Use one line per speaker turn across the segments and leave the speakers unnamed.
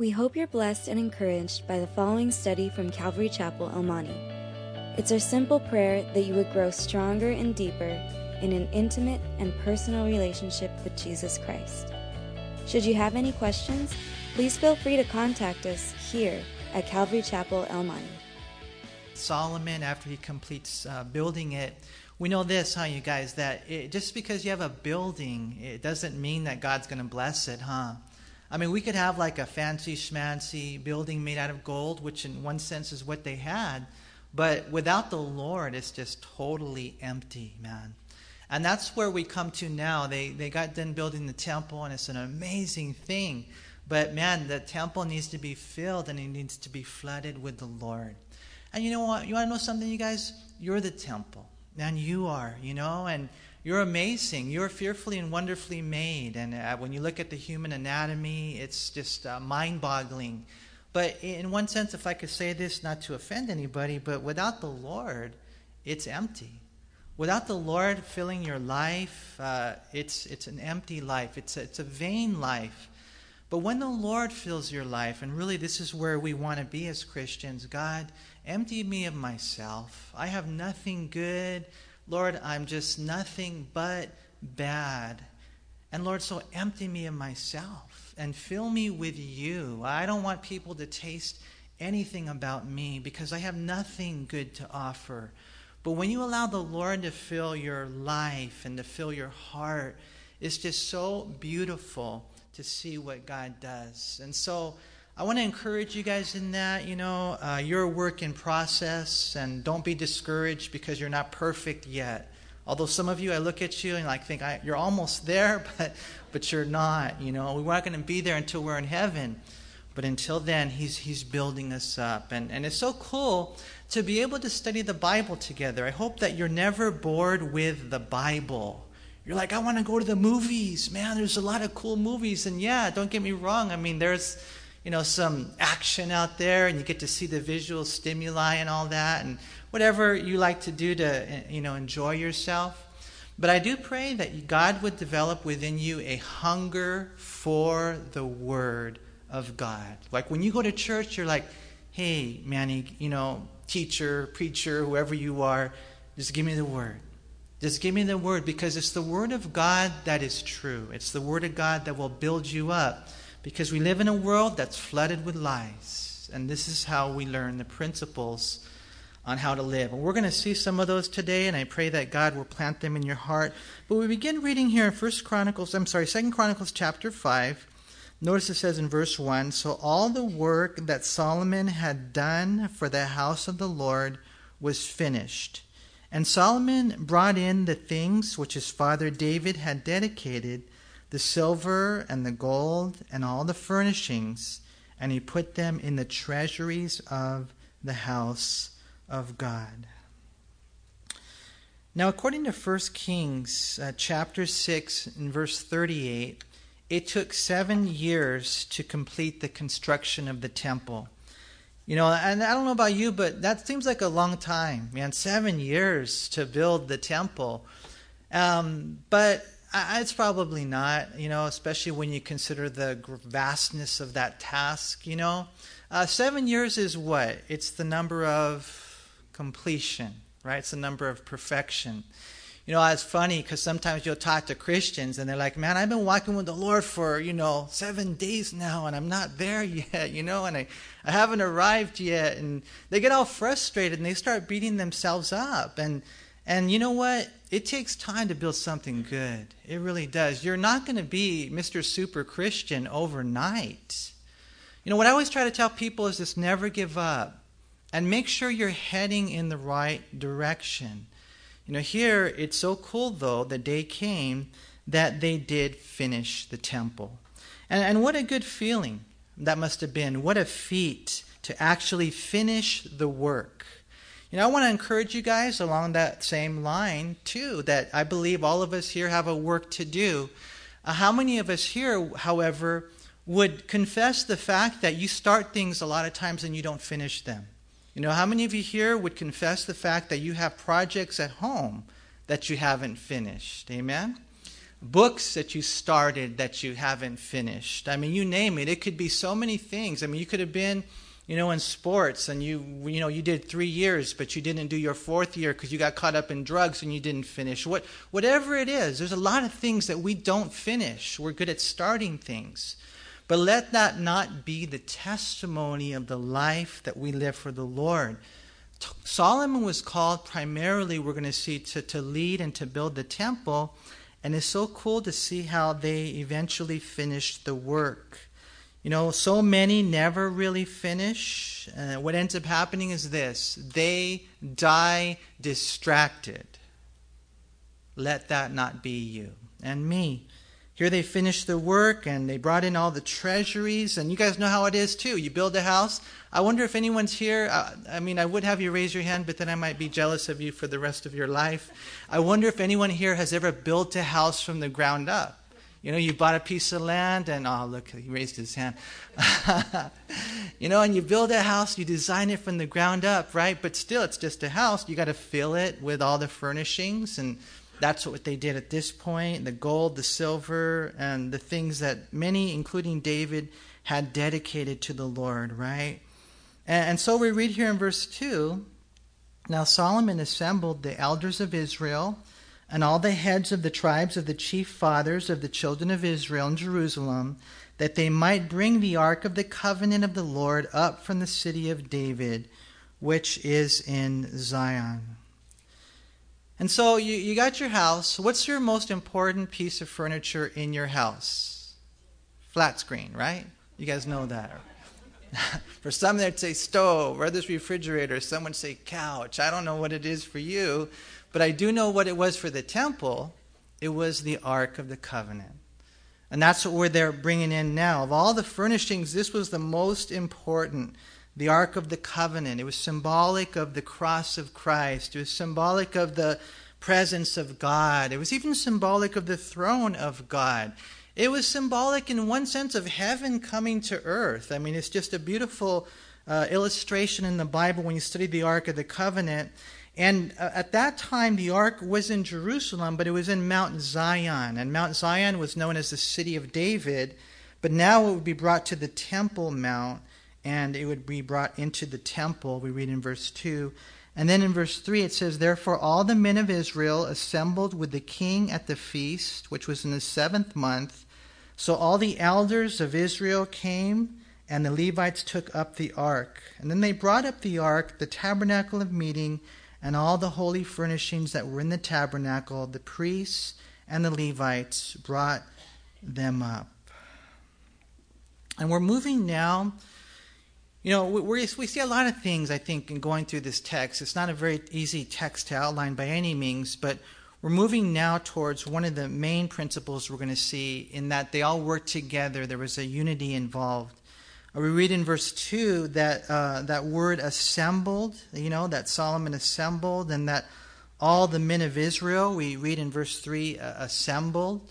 We hope you're blessed and encouraged by the following study from Calvary Chapel, El Monte. It's our simple prayer that you would grow stronger and deeper in an intimate and personal relationship with Jesus Christ. Should you have any questions, please feel free to contact us here at Calvary Chapel, El Monte.
Solomon, after he completes uh, building it, we know this, huh, you guys, that it, just because you have a building, it doesn't mean that God's going to bless it, huh? I mean, we could have like a fancy schmancy building made out of gold, which in one sense is what they had, but without the Lord, it's just totally empty, man. And that's where we come to now. They, they got done building the temple, and it's an amazing thing. But man, the temple needs to be filled and it needs to be flooded with the Lord. And you know what? You want to know something, you guys? You're the temple. Man, you are, you know, and you're amazing. You're fearfully and wonderfully made. And uh, when you look at the human anatomy, it's just uh, mind boggling. But in one sense, if I could say this, not to offend anybody, but without the Lord, it's empty. Without the Lord filling your life, uh, it's, it's an empty life, it's a, it's a vain life. But when the Lord fills your life, and really this is where we want to be as Christians God, empty me of myself. I have nothing good. Lord, I'm just nothing but bad. And Lord, so empty me of myself and fill me with you. I don't want people to taste anything about me because I have nothing good to offer. But when you allow the Lord to fill your life and to fill your heart, it's just so beautiful to see what God does. And so I want to encourage you guys in that. You know, uh, you're a work in process, and don't be discouraged because you're not perfect yet. Although some of you, I look at you and like think you're almost there, but but you're not. You know, we're not going to be there until we're in heaven. But until then, he's he's building us up, and and it's so cool to be able to study the Bible together. I hope that you're never bored with the Bible. You're like, I want to go to the movies, man. There's a lot of cool movies, and yeah, don't get me wrong. I mean, there's you know some action out there, and you get to see the visual stimuli and all that, and whatever you like to do to you know enjoy yourself. But I do pray that God would develop within you a hunger for the Word of God. Like when you go to church, you're like, hey, Manny, you know, teacher, preacher, whoever you are, just give me the Word. Just give me the Word because it's the Word of God that is true. It's the Word of God that will build you up because we live in a world that's flooded with lies. And this is how we learn the principles on how to live. And we're going to see some of those today, and I pray that God will plant them in your heart. But we begin reading here in First Chronicles, I'm sorry, Second Chronicles chapter 5. Notice it says in verse 1 So all the work that Solomon had done for the house of the Lord was finished. And Solomon brought in the things which his father David had dedicated the silver and the gold and all the furnishings, and he put them in the treasuries of the house of God. Now, according to 1 Kings uh, chapter 6 and verse 38, it took seven years to complete the construction of the temple. You know, and I don't know about you, but that seems like a long time, man. Seven years to build the temple. Um, but it's probably not, you know, especially when you consider the vastness of that task, you know. Uh, seven years is what? It's the number of completion, right? It's the number of perfection. You know, it's funny because sometimes you'll talk to Christians and they're like, man, I've been walking with the Lord for, you know, seven days now and I'm not there yet, you know, and I, I haven't arrived yet. And they get all frustrated and they start beating themselves up. And, and you know what? It takes time to build something good. It really does. You're not going to be Mr. Super Christian overnight. You know, what I always try to tell people is this never give up and make sure you're heading in the right direction. You know, here it's so cool though, the day came that they did finish the temple. And, and what a good feeling that must have been. What a feat to actually finish the work. You know, I want to encourage you guys along that same line, too, that I believe all of us here have a work to do. Uh, how many of us here, however, would confess the fact that you start things a lot of times and you don't finish them? You know, how many of you here would confess the fact that you have projects at home that you haven't finished? Amen? books that you started that you haven't finished. I mean, you name it. It could be so many things. I mean, you could have been, you know, in sports and you, you know, you did three years, but you didn't do your fourth year because you got caught up in drugs and you didn't finish. What, whatever it is, there's a lot of things that we don't finish. We're good at starting things. But let that not be the testimony of the life that we live for the Lord. Solomon was called primarily, we're going to see, to, to lead and to build the temple. And it's so cool to see how they eventually finished the work. You know, so many never really finish. Uh, what ends up happening is this they die distracted. Let that not be you and me. Here they finished the work and they brought in all the treasuries. And you guys know how it is too. You build a house. I wonder if anyone's here. Uh, I mean, I would have you raise your hand, but then I might be jealous of you for the rest of your life. I wonder if anyone here has ever built a house from the ground up. You know, you bought a piece of land and, oh, look, he raised his hand. you know, and you build a house, you design it from the ground up, right? But still, it's just a house. You got to fill it with all the furnishings and that's what they did at this point the gold, the silver, and the things that many, including David, had dedicated to the Lord, right? And, and so we read here in verse 2 Now Solomon assembled the elders of Israel and all the heads of the tribes of the chief fathers of the children of Israel in Jerusalem, that they might bring the ark of the covenant of the Lord up from the city of David, which is in Zion. And so you, you got your house. What's your most important piece of furniture in your house? Flat screen, right? You guys know that. for some, they'd say stove, or others refrigerator. Some would say couch. I don't know what it is for you, but I do know what it was for the temple. It was the Ark of the Covenant. And that's what we're there bringing in now. Of all the furnishings, this was the most important the Ark of the Covenant. It was symbolic of the cross of Christ. It was symbolic of the presence of God. It was even symbolic of the throne of God. It was symbolic, in one sense, of heaven coming to earth. I mean, it's just a beautiful uh, illustration in the Bible when you study the Ark of the Covenant. And uh, at that time, the ark was in Jerusalem, but it was in Mount Zion. And Mount Zion was known as the city of David. But now it would be brought to the Temple Mount and it would be brought into the temple. We read in verse 2. And then in verse 3 it says, Therefore all the men of Israel assembled with the king at the feast, which was in the seventh month. So all the elders of Israel came, and the Levites took up the ark. And then they brought up the ark, the tabernacle of meeting, and all the holy furnishings that were in the tabernacle. The priests and the Levites brought them up. And we're moving now you know, we, we see a lot of things, I think, in going through this text. It's not a very easy text to outline by any means, but we're moving now towards one of the main principles we're going to see in that they all work together. There was a unity involved. We read in verse 2 that uh, that word assembled, you know, that Solomon assembled, and that all the men of Israel, we read in verse 3, uh, assembled.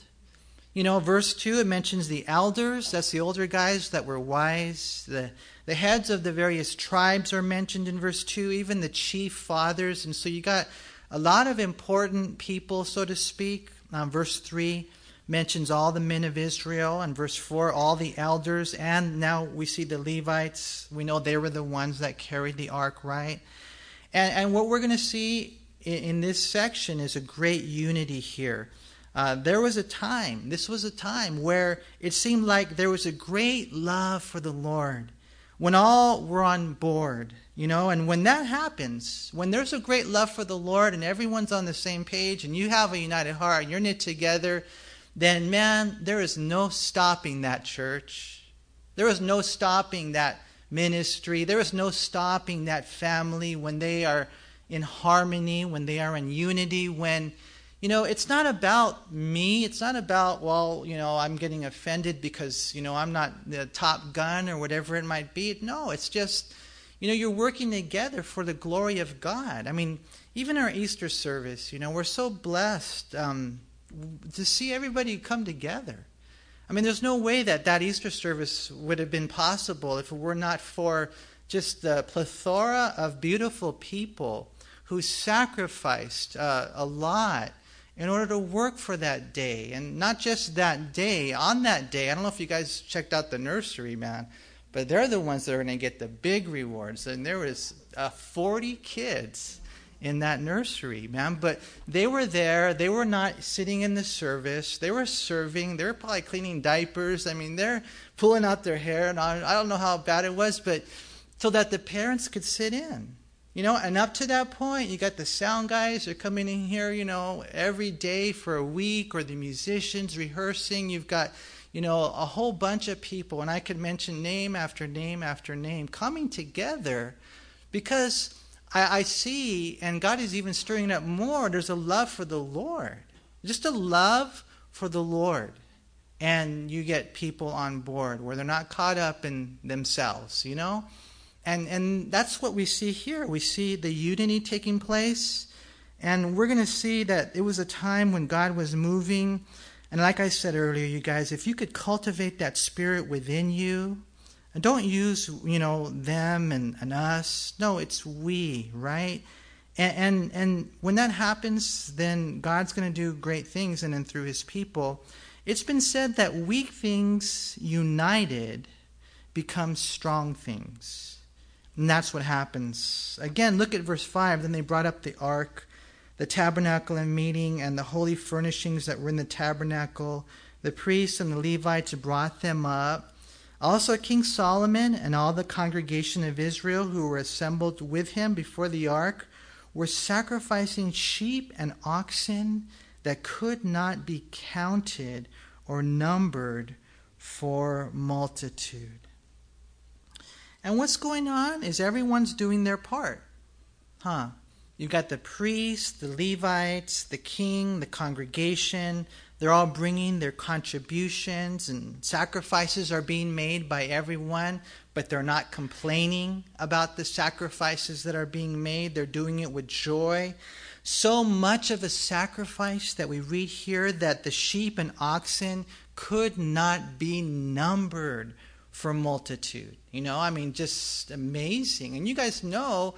You know, verse 2, it mentions the elders, that's the older guys that were wise, the the heads of the various tribes are mentioned in verse 2, even the chief fathers. And so you got a lot of important people, so to speak. Um, verse 3 mentions all the men of Israel, and verse 4, all the elders. And now we see the Levites. We know they were the ones that carried the ark, right? And, and what we're going to see in, in, this section is a great unity here. Uh, there was a time, this was a time where it seemed like there was a great love for the Lord when all were on board, you know, and when that happens, when there's a great love for the Lord and everyone's on the same page and you have a united heart and you're knit together, then man, there is no stopping that church. There is no stopping that ministry. There is no stopping that family when they are in harmony, when they are in unity, when you know, it's not about me. It's not about, well, you know, I'm getting offended because, you know, I'm not the top gun or whatever it might be. No, it's just, you know, you're working together for the glory of God. I mean, even our Easter service, you know, we're so blessed um, to see everybody come together. I mean, there's no way that that Easter service would have been possible if it were not for just the plethora of beautiful people who sacrificed uh, a lot in order to work for that day. And not just that day, on that day. I don't know if you guys checked out the nursery, man, but they're the ones that are going to get the big rewards. And there was uh, 40 kids in that nursery, man. But they were there. They were not sitting in the service. They were serving. They were probably cleaning diapers. I mean, they're pulling out their hair. And I don't know how bad it was, but so that the parents could sit in. You know, and up to that point, you got the sound guys are coming in here, you know, every day for a week, or the musicians rehearsing. You've got, you know, a whole bunch of people, and I could mention name after name after name coming together because I, I see, and God is even stirring up more, there's a love for the Lord. Just a love for the Lord. And you get people on board where they're not caught up in themselves, you know? And, and that's what we see here. We see the unity taking place. And we're going to see that it was a time when God was moving. And like I said earlier, you guys, if you could cultivate that spirit within you, and don't use, you know, them and, and us. No, it's we, right? And, and, and when that happens, then God's going to do great things and through his people. It's been said that weak things united become strong things. And that's what happens. Again, look at verse 5. Then they brought up the ark, the tabernacle and meeting, and the holy furnishings that were in the tabernacle. The priests and the Levites brought them up. Also, King Solomon and all the congregation of Israel who were assembled with him before the ark were sacrificing sheep and oxen that could not be counted or numbered for multitude. And what's going on is everyone's doing their part. Huh? You've got the priests, the Levites, the king, the congregation. They're all bringing their contributions, and sacrifices are being made by everyone, but they're not complaining about the sacrifices that are being made. They're doing it with joy. So much of a sacrifice that we read here that the sheep and oxen could not be numbered for multitude. You know, I mean, just amazing. And you guys know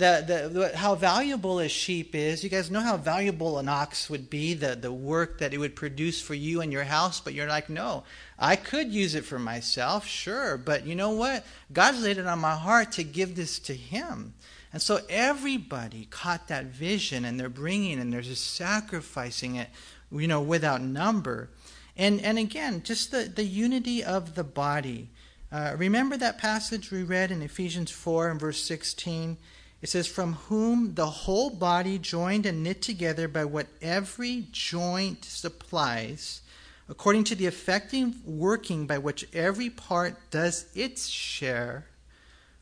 that the, how valuable a sheep is. You guys know how valuable an ox would be, the, the work that it would produce for you and your house, but you're like, no, I could use it for myself, sure, but you know what? God's laid it on my heart to give this to Him. And so everybody caught that vision and they're bringing and they're just sacrificing it, you know, without number. And, and again, just the, the unity of the body. Uh, remember that passage we read in Ephesians 4 and verse 16? It says, From whom the whole body, joined and knit together by what every joint supplies, according to the effective working by which every part does its share,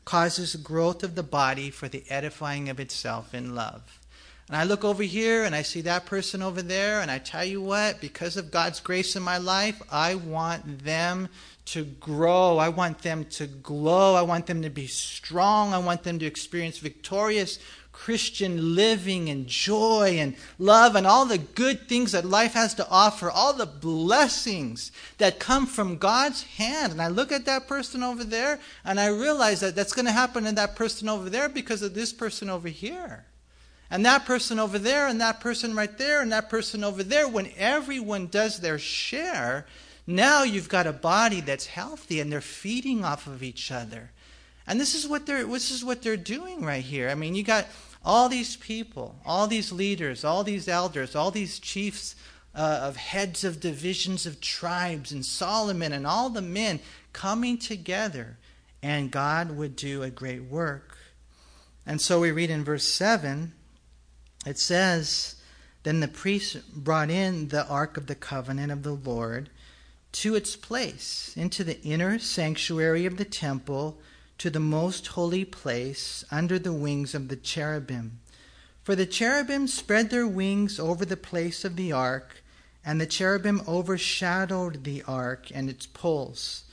causes growth of the body for the edifying of itself in love. And I look over here and I see that person over there, and I tell you what, because of God's grace in my life, I want them to grow. I want them to glow. I want them to be strong. I want them to experience victorious Christian living and joy and love and all the good things that life has to offer, all the blessings that come from God's hand. And I look at that person over there and I realize that that's going to happen in that person over there because of this person over here. And that person over there, and that person right there, and that person over there. When everyone does their share, now you've got a body that's healthy and they're feeding off of each other. And this is what they're this is what they're doing right here. I mean, you got all these people, all these leaders, all these elders, all these chiefs uh, of heads of divisions of tribes and Solomon and all the men coming together and God would do a great work. And so we read in verse 7 it says, Then the priests brought in the ark of the covenant of the Lord to its place, into the inner sanctuary of the temple, to the most holy place, under the wings of the cherubim. For the cherubim spread their wings over the place of the ark, and the cherubim overshadowed the ark and its poles.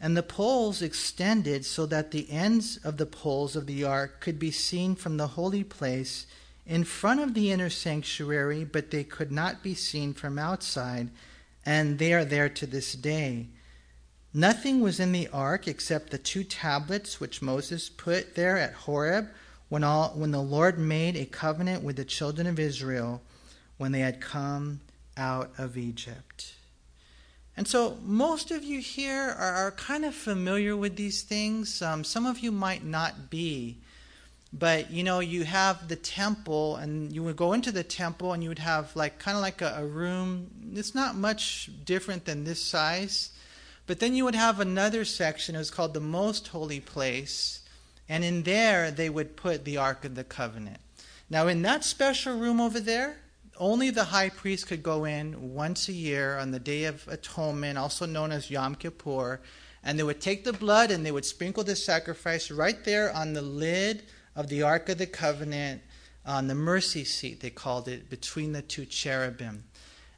And the poles extended so that the ends of the poles of the ark could be seen from the holy place in front of the inner sanctuary, but they could not be seen from outside and they are there to this day. Nothing was in the ark except the two tablets which Moses put there at Horeb when, all, when the Lord made a covenant with the children of Israel, when they had come out of Egypt. And so, most of you here are, are kind of familiar with these things. Um, some of you might not be. But you know, you have the temple, and you would go into the temple, and you would have like kind of like a, a room. It's not much different than this size. But then you would have another section. It was called the most holy place. And in there, they would put the Ark of the Covenant. Now, in that special room over there, only the high priest could go in once a year on the Day of Atonement, also known as Yom Kippur. And they would take the blood and they would sprinkle the sacrifice right there on the lid of the Ark of the Covenant, on the mercy seat, they called it, between the two cherubim.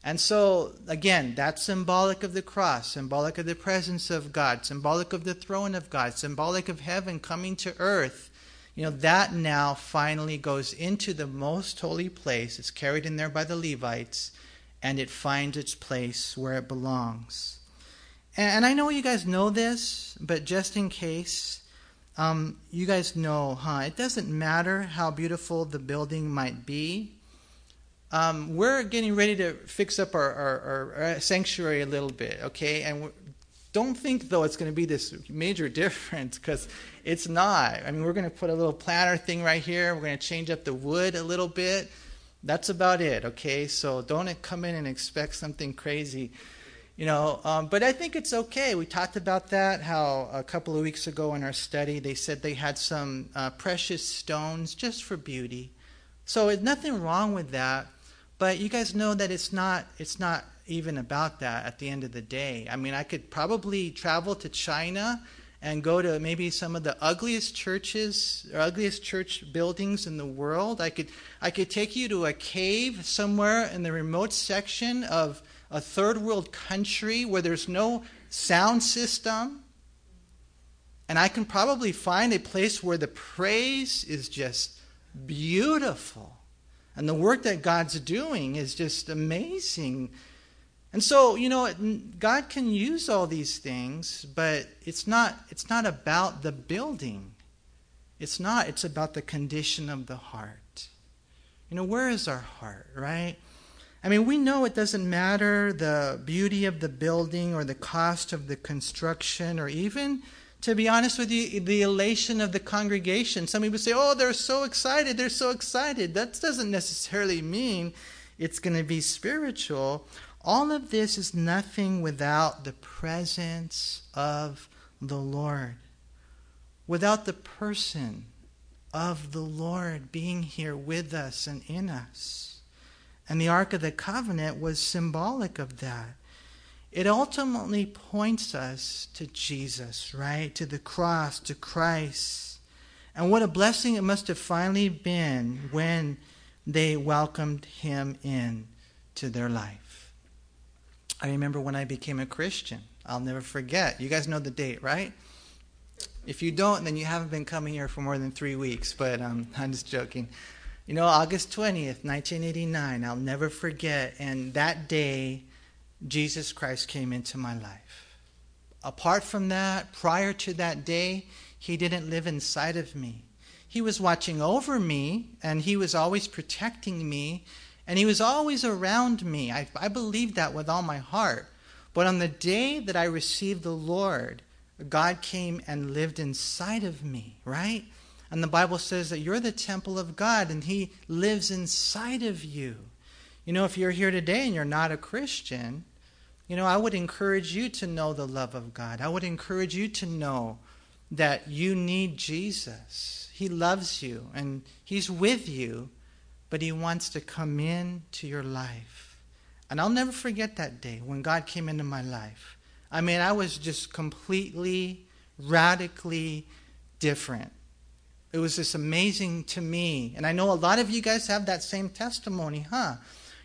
And so, again, that's symbolic of the cross, symbolic of the presence of God, symbolic of the throne of God, symbolic of heaven coming to earth. You know, that now finally goes into the most holy place. It's carried in there by the Levites, and it finds its place where it belongs. And, I know you guys know this, but just in case, um, you guys know, huh? It doesn't matter how beautiful the building might be um, we're getting ready to fix up our, our, our, sanctuary a little bit, okay? And don't think, though, it's going to be this major difference because it's not. I mean, we're going to put a little planter thing right here. We're going to change up the wood a little bit. That's about it, okay? So don't come in and expect something crazy. You know, um, but I think it's okay. We talked about that, how a couple of weeks ago in our study, they said they had some uh, precious stones just for beauty. So nothing wrong with that. But you guys know that it's not it's not even about that at the end of the day. I mean, I could probably travel to China and go to maybe some of the ugliest churches or ugliest church buildings in the world. I could I could take you to a cave somewhere in the remote section of a third world country where there's no sound system. And I can probably find a place where the praise is just beautiful. And the work that God's doing is just amazing. And so, you know, God can use all these things, but it's not it's not about the building. It's not, it's about the condition of the heart. You know, where is our heart, right? I mean, we know it doesn't matter the beauty of the building or the cost of the construction or even to be honest with you, the elation of the congregation. Some people say, oh, they're so excited, they're so excited. That doesn't necessarily mean it's going to be spiritual. All of this is nothing without the presence of the Lord, without the person of the Lord being here with us and in us. And the Ark of the Covenant was symbolic of that it ultimately points us to Jesus, right? To the cross, to Christ. And what a blessing it must have finally been when they welcomed him in to their life. I remember when I became a Christian. I'll never forget. You guys know the date, right? If you don't, then you haven't been coming here for more than three weeks, but um, I'm just joking. You know, August 20th, 1989, I'll never forget. And that day, Jesus Christ came into my life. Apart from that, prior to that day, He didn't live inside of me. He was watching over me, and He was always protecting me, and He was always around me. I, I believe that with all my heart. But on the day that I received the Lord, God came and lived inside of me, right? And the Bible says that you're the temple of God and He lives inside of you. You know, if you're here today and you're not a Christian, you know, I would encourage you to know the love of God. I would encourage you to know that you need Jesus. He loves you and He's with you, but He wants to come into your life. And I'll never forget that day when God came into my life. I mean, I was just completely, radically different. It was just amazing to me. And I know a lot of you guys have that same testimony, huh?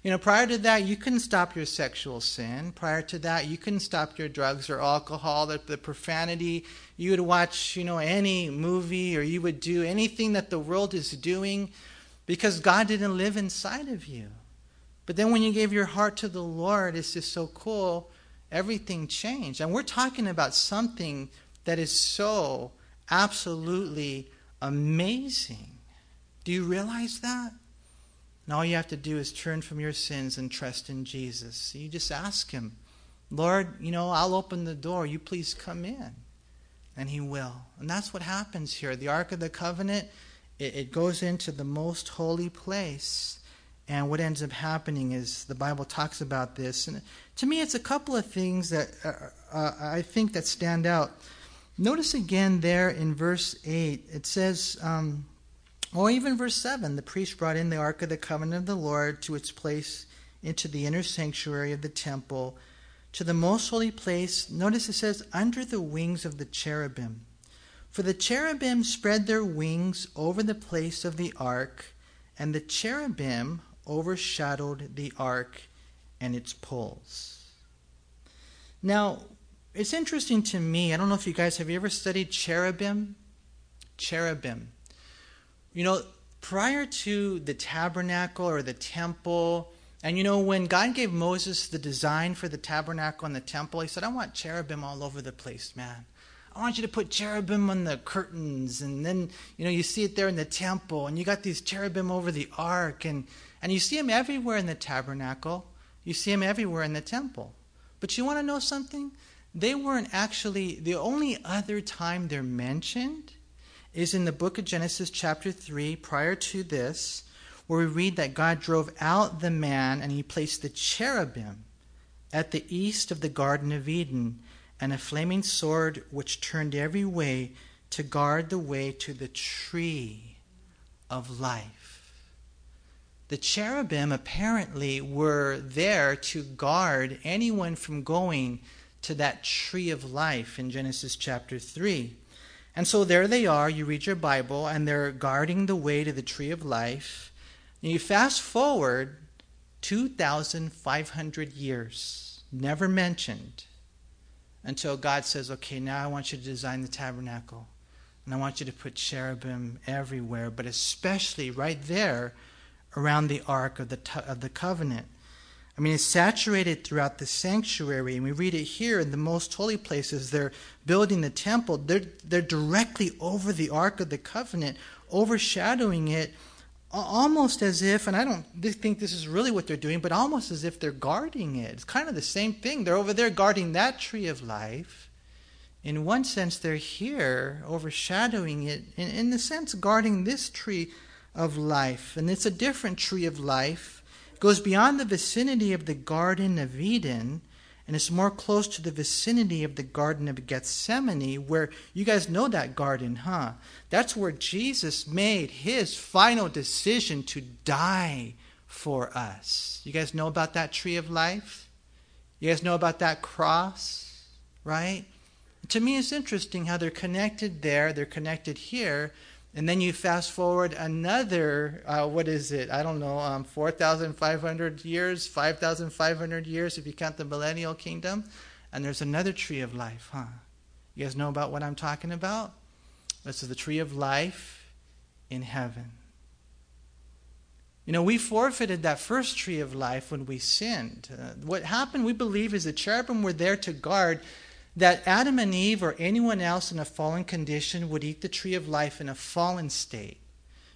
You know, prior to that, you couldn't stop your sexual sin. Prior to that, you couldn't stop your drugs or alcohol, the, the profanity. You would watch, you know, any movie or you would do anything that the world is doing because God didn't live inside of you. But then when you gave your heart to the Lord, it's just so cool. Everything changed. And we're talking about something that is so absolutely amazing. Do you realize that? And all you have to do is turn from your sins and trust in Jesus. You just ask Him, Lord, you know, I'll open the door. You please come in. And He will. And that's what happens here. The Ark of the Covenant, it, it goes into the most holy place. And what ends up happening is the Bible talks about this. And to me, it's a couple of things that uh, uh, I think that stand out. Notice again there in verse 8, it says, um, or even verse 7 the priest brought in the Ark of the Covenant of the Lord to its place into the inner sanctuary of the temple, to the most holy place. Notice it says, under the wings of the cherubim. For the cherubim spread their wings over the place of the ark, and the cherubim overshadowed the ark and its poles. Now, it's interesting to me. I don't know if you guys have you ever studied cherubim? Cherubim. You know, prior to the tabernacle or the temple, and you know, when God gave Moses the design for the tabernacle and the temple, he said, I want cherubim all over the place, man. I want you to put cherubim on the curtains, and then you know you see it there in the temple, and you got these cherubim over the ark, and and you see them everywhere in the tabernacle. You see them everywhere in the temple. But you want to know something? They weren't actually the only other time they're mentioned is in the book of Genesis, chapter 3, prior to this, where we read that God drove out the man and he placed the cherubim at the east of the Garden of Eden and a flaming sword which turned every way to guard the way to the tree of life. The cherubim apparently were there to guard anyone from going to that tree of life in Genesis chapter 3. And so there they are, you read your Bible, and they're guarding the way to the tree of life. And you fast forward 2,500 years, never mentioned, until God says, okay, now I want you to design the tabernacle. And I want you to put cherubim everywhere, but especially right there around the ark of the, of the covenant. I mean, it's saturated throughout the sanctuary, and we read it here in the most holy places. They're building the temple, they're, they're directly over the Ark of the Covenant, overshadowing it, almost as if, and I don't think this is really what they're doing, but almost as if they're guarding it. It's kind of the same thing. They're over there guarding that tree of life. In one sense, they're here overshadowing it, in, in the sense, guarding this tree of life. And it's a different tree of life goes beyond the vicinity of the Garden of Eden and is more close to the vicinity of the Garden of Gethsemane, where you guys know that garden, huh? That's where Jesus made his final decision to die for us. You guys know about that tree of life? You guys know about that cross, right? To me, it's interesting how they're connected there, they're connected here, and then you fast forward another, uh, what is it? I don't know, um, 4,500 years, 5,500 years if you count the millennial kingdom. And there's another tree of life, huh? You guys know about what I'm talking about? This is the tree of life in heaven. You know, we forfeited that first tree of life when we sinned. Uh, what happened, we believe, is the cherubim were there to guard that Adam and Eve or anyone else in a fallen condition would eat the tree of life in a fallen state.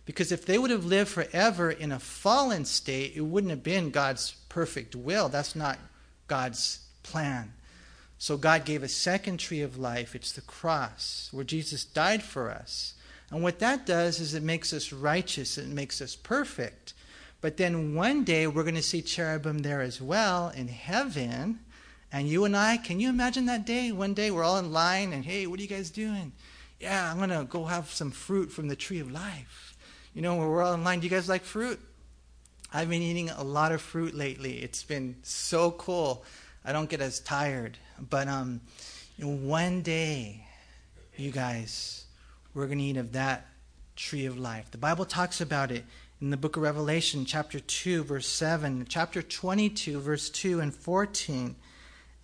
Because if they would have lived forever in a fallen state, it wouldn't have been God's perfect will. That's not God's plan. So God gave a second tree of life. It's the cross, where Jesus died for us. And what that does is it makes us righteous, it makes us perfect. But then one day we're going to see cherubim there as well in heaven and you and I, can you imagine that day? One day we're all in line and, hey, what are you guys doing? Yeah, I'm going to go have some fruit from the tree of life. You know, we're all in line. Do you guys like fruit? I've been eating a lot of fruit lately. It's been so cool. I don't get as tired. But um, you know, one day, you guys, we're going to eat of that tree of life. The Bible talks about it in the book of Revelation, chapter 2, verse 7, chapter 22, verse 2 and 14.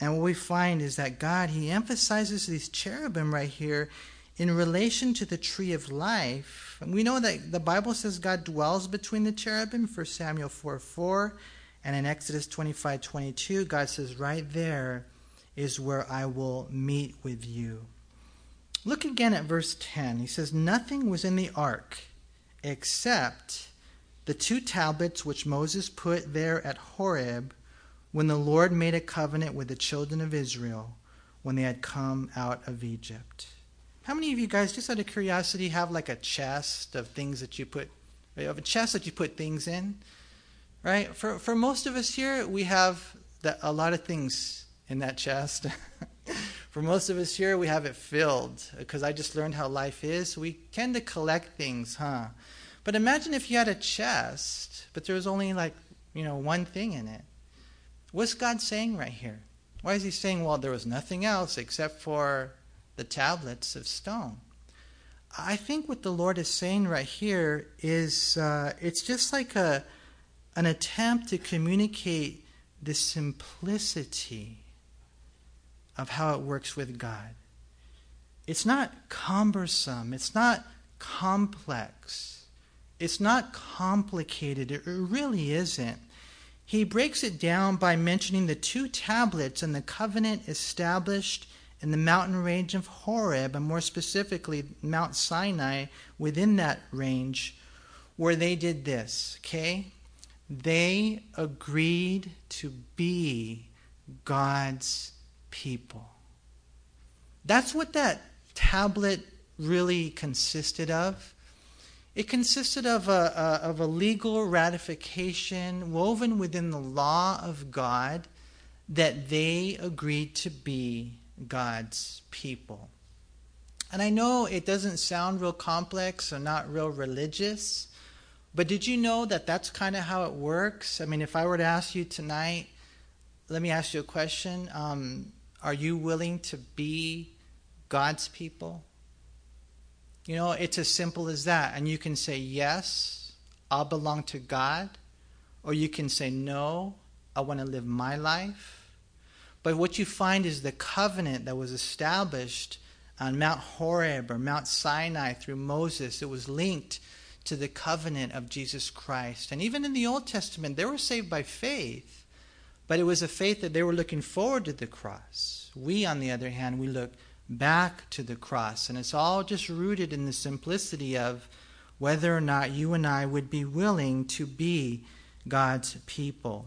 And what we find is that God, He emphasizes these cherubim right here in relation to the tree of life. And we know that the Bible says God dwells between the cherubim, 1 Samuel 4 4. And in Exodus 25 22, God says, Right there is where I will meet with you. Look again at verse 10. He says, Nothing was in the ark except the two tablets which Moses put there at Horeb when the Lord made a covenant with the children of Israel when they had come out of Egypt. How many of you guys, just out of curiosity, have like a chest of things that you put, have a chest that you put things in? Right? For, for most of us here, we have a lot of things in that chest. for most of us here, we have it filled because I just learned how life is. We tend to collect things, huh? But imagine if you had a chest, but there was only like, you know, one thing in it. What's God saying right here? Why is he saying, well, there was nothing else except for the tablets of stone? I think what the Lord is saying right here is uh, it's just like a, an attempt to communicate the simplicity of how it works with God. It's not cumbersome, it's not complex, it's not complicated. It really isn't. He breaks it down by mentioning the two tablets and the covenant established in the mountain range of Horeb, and more specifically, Mount Sinai within that range, where they did this, okay? They agreed to be God's people. That's what that tablet really consisted of. It consisted of a, a, of a legal ratification woven within the law of God that they agreed to be God's people. And I know it doesn't sound real complex or not real religious, but did you know that that's kind of how it works? I mean, if I were to ask you tonight, let me ask you a question. Um, are you willing to be God's people? You know, it's as simple as that. And you can say, Yes, I'll belong to God. Or you can say, No, I want to live my life. But what you find is the covenant that was established on Mount Horeb or Mount Sinai through Moses, it was linked to the covenant of Jesus Christ. And even in the Old Testament, they were saved by faith, but it was a faith that they were looking forward to the cross. We, on the other hand, we look back to the cross. And it's all just rooted in the simplicity of whether or not you and I would be willing to be God's people.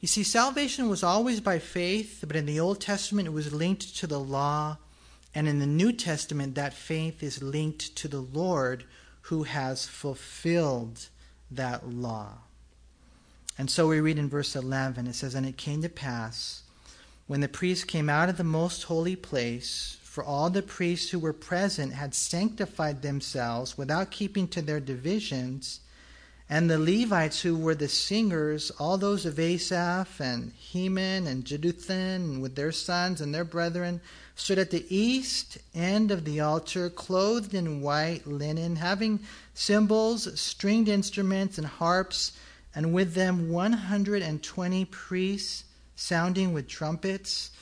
You see, salvation was always by faith, but in the Old Testament it was linked to the law. And in the New Testament, that faith is linked to the Lord who has fulfilled that law. And so we read in verse 11 it says, And it came to pass, when the priest came out of the most holy place, for all the priests who were present had sanctified themselves without keeping to their divisions. And the Levites, who were the singers, all those of Asaph and Heman and Jeduthun, with their sons and their brethren, stood at the east end of the altar, clothed in white linen, having cymbals, stringed instruments, and harps, and with them 120 priests sounding with trumpets.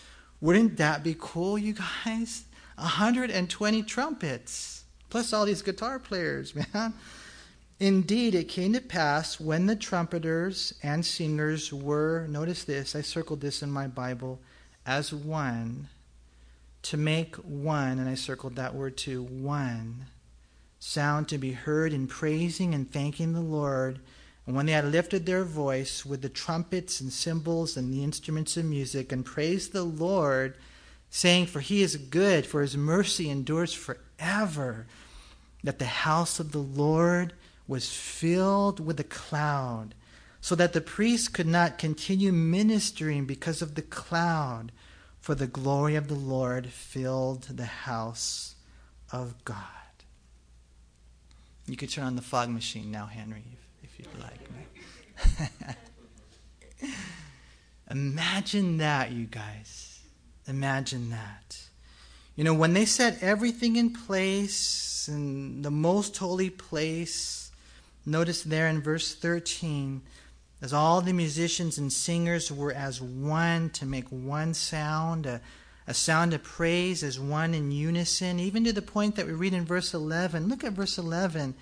Wouldn't that be cool, you guys? 120 trumpets, plus all these guitar players, man. Indeed, it came to pass when the trumpeters and singers were, notice this, I circled this in my Bible, as one, to make one, and I circled that word too, one, sound to be heard in praising and thanking the Lord. And when they had lifted their voice with the trumpets and cymbals and the instruments of music and praised the Lord, saying, For he is good, for his mercy endures forever. That the house of the Lord was filled with a cloud, so that the priest could not continue ministering because of the cloud, for the glory of the Lord filled the house of God. You could turn on the fog machine now, Henry, if, if you'd like. Imagine that, you guys. Imagine that. You know, when they set everything in place in the most holy place, notice there in verse 13, as all the musicians and singers were as one to make one sound, a, a sound of praise as one in unison, even to the point that we read in verse 11. Look at verse 11.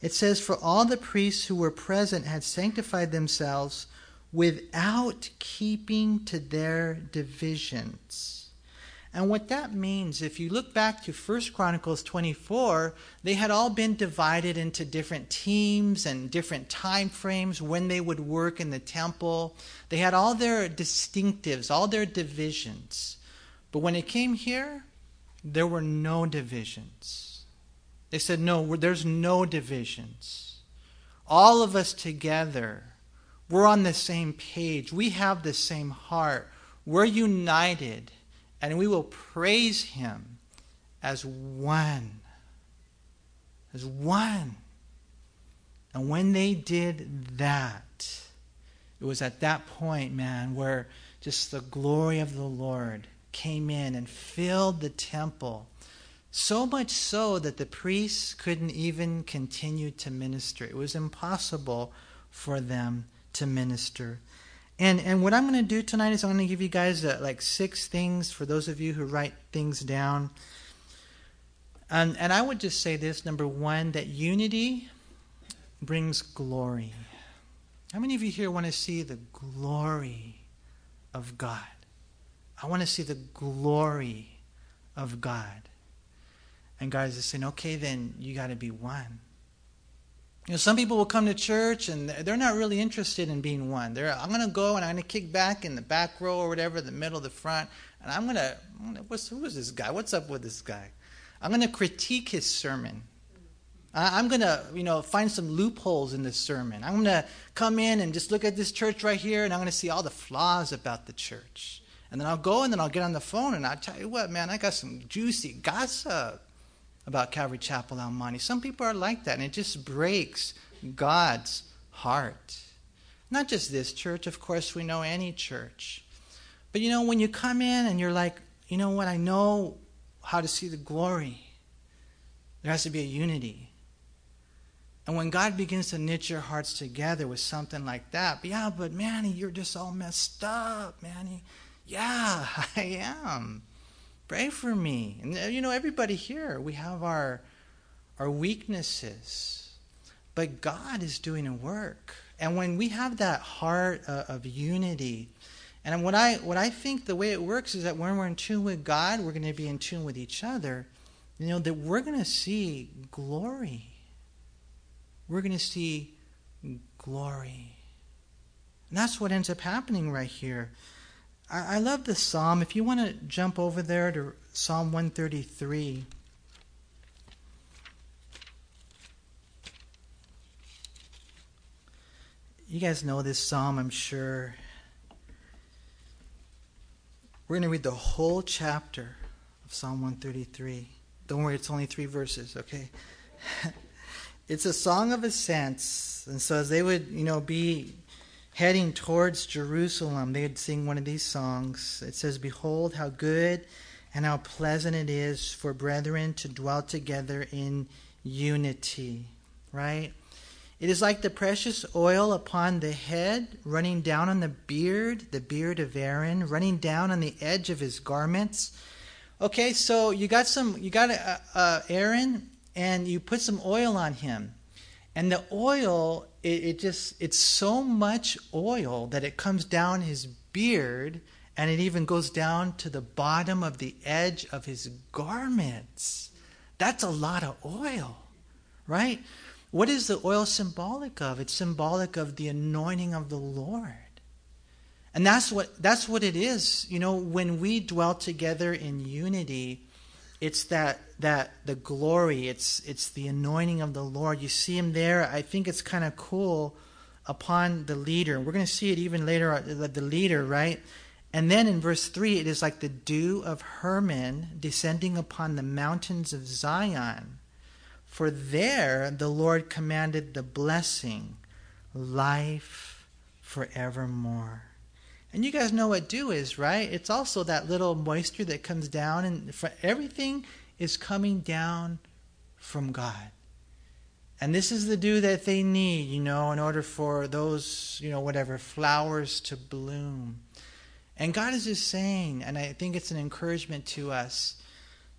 It says, For all the priests who were present had sanctified themselves without keeping to their divisions. And what that means, if you look back to 1 Chronicles 24, they had all been divided into different teams and different time frames when they would work in the temple. They had all their distinctives, all their divisions. But when it came here, there were no divisions. They said, no, there's no divisions. All of us together, we're on the same page. We have the same heart. We're united and we will praise him as one. As one. And when they did that, it was at that point, man, where just the glory of the Lord came in and filled the temple. So much so that the priests couldn't even continue to minister. It was impossible for them to minister. And and what I'm going to do tonight is I'm going to give you guys uh, like six things for those of you who write things down. And and I would just say this: number one, that unity brings glory. How many of you here want to see the glory of God? I want to see the glory of God. And God is saying, okay, then you got to be one. You know, some people will come to church and they're not really interested in being one. They're, I'm going to go and I'm going to kick back in the back row or whatever, the middle, the front, and I'm going to, who is this guy? What's up with this guy? I'm going to critique his sermon. I'm going to, you know, find some loopholes in this sermon. I'm going to come in and just look at this church right here, and I'm going to see all the flaws about the church. And then I'll go and then I'll get on the phone and I'll tell you what, man, I got some juicy gossip about Calvary Chapel El Monte. Some people are like that, and it just breaks God's heart. Not just this church, of course, we know any church. But you know, when you come in and you're like, you know what, I know how to see the glory, there has to be a unity. And when God begins to knit your hearts together with something like that, but yeah, but Manny, you're just all messed up, Manny. Yeah, I am. Pray for me. And uh, you know, everybody here, we have our our weaknesses. But God is doing a work. And when we have that heart uh, of unity, and what I what I think the way it works is that when we're in tune with God, we're going to be in tune with each other. You know that we're going to see glory. We're going to see glory. And that's what ends up happening right here. I, I love this psalm. If you want to jump over there to Psalm 133. You guys know this psalm, I'm sure. We're going to read the whole chapter of Psalm 133. Don't worry, it's only three verses, okay? it's a song of ascents. And so as they would, you know, be heading towards Jerusalem, they'd sing one of these songs. It says, Behold, how good and how pleasant it is for brethren to dwell together in unity. Right? It is like the precious oil upon the head, running down on the beard, the beard of Aaron, running down on the edge of his garments. Okay, so you got some, you got uh, uh, Aaron, and you put some oil on him, and the oil it, it just it's so much oil that it comes down his beard and it even goes down to the bottom of the edge of his garments. That's a lot of oil, right? What is the oil symbolic of? It's symbolic of the anointing of the Lord. And that's what that's what it is. You know, when we dwell together in unity, it's that that the glory it's it's the anointing of the lord. You see him there. I think it's kind of cool upon the leader. We're going to see it even later uh, the leader right? And then in verse 3 it is like the dew of hermon descending upon the mountains of zion. For there the lord commanded the blessing life forevermore and you guys know what dew is, right? It's also that little moisture that comes down, and everything is coming down from God. And this is the dew that they need, you know, in order for those, you know, whatever, flowers to bloom. And God is just saying, and I think it's an encouragement to us.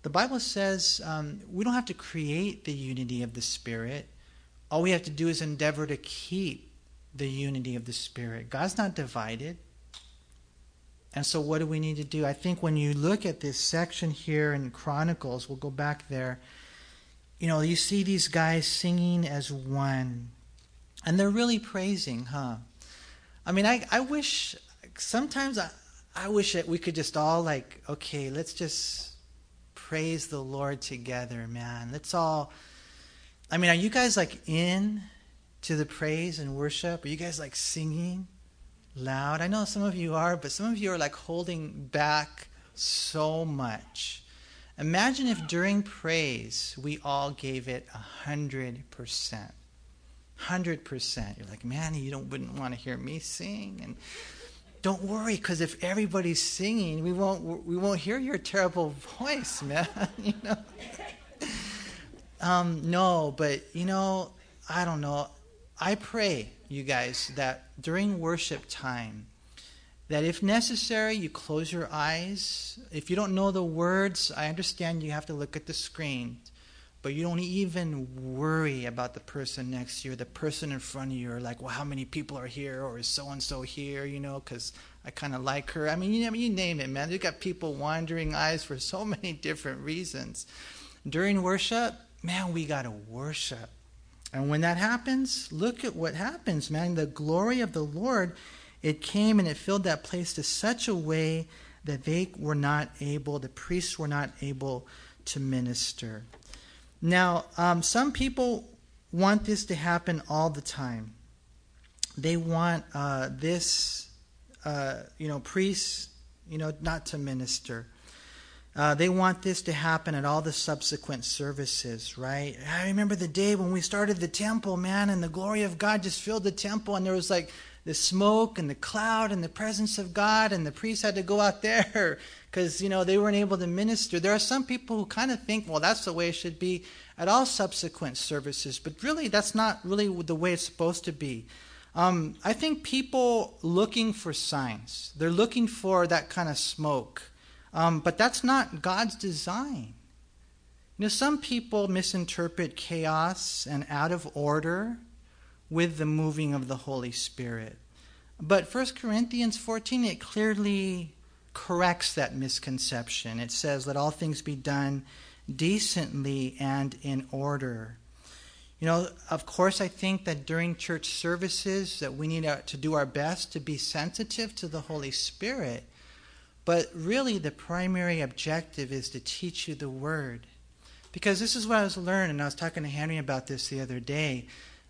The Bible says um, we don't have to create the unity of the Spirit. All we have to do is endeavor to keep the unity of the Spirit. God's not divided. And so, what do we need to do? I think when you look at this section here in Chronicles, we'll go back there. You know, you see these guys singing as one, and they're really praising, huh? I mean, I, I wish sometimes I, I wish that we could just all like, okay, let's just praise the Lord together, man. Let's all. I mean, are you guys like in to the praise and worship? Are you guys like singing? Loud. I know some of you are, but some of you are like holding back so much. Imagine if during praise we all gave it a hundred percent. Hundred percent. You're like, man, you don't wouldn't want to hear me sing, and don't worry, because if everybody's singing, we won't we won't hear your terrible voice, man. you know. Um, no, but you know, I don't know. I pray you guys, that during worship time, that if necessary, you close your eyes. If you don't know the words, I understand you have to look at the screen, but you don't even worry about the person next to you, the person in front of you, or like, well, how many people are here, or is so and so here, you know, because I kind of like her. I mean, you, you name it, man. You got people wandering eyes for so many different reasons. During worship, man, we got to worship. And when that happens, look at what happens, man. The glory of the Lord, it came and it filled that place to such a way that they were not able, the priests were not able to minister. Now, um, some people want this to happen all the time. They want uh, this, uh, you know, priests, you know, not to minister. Uh, they want this to happen at all the subsequent services, right? I remember the day when we started the temple, man, and the glory of God just filled the temple, and there was like the smoke and the cloud and the presence of God, and the priests had to go out there because, you know, they weren't able to minister. There are some people who kind of think, well, that's the way it should be at all subsequent services, but really, that's not really the way it's supposed to be. Um, I think people looking for signs, they're looking for that kind of smoke. Um, but that's not God's design. You know, some people misinterpret chaos and out of order with the moving of the Holy Spirit. But 1 Corinthians 14, it clearly corrects that misconception. It says, Let all things be done decently and in order. You know, of course, I think that during church services that we need to do our best to be sensitive to the Holy Spirit. But really, the primary objective is to teach you the Word. Because this is what I was learning, and I was talking to Henry about this the other day.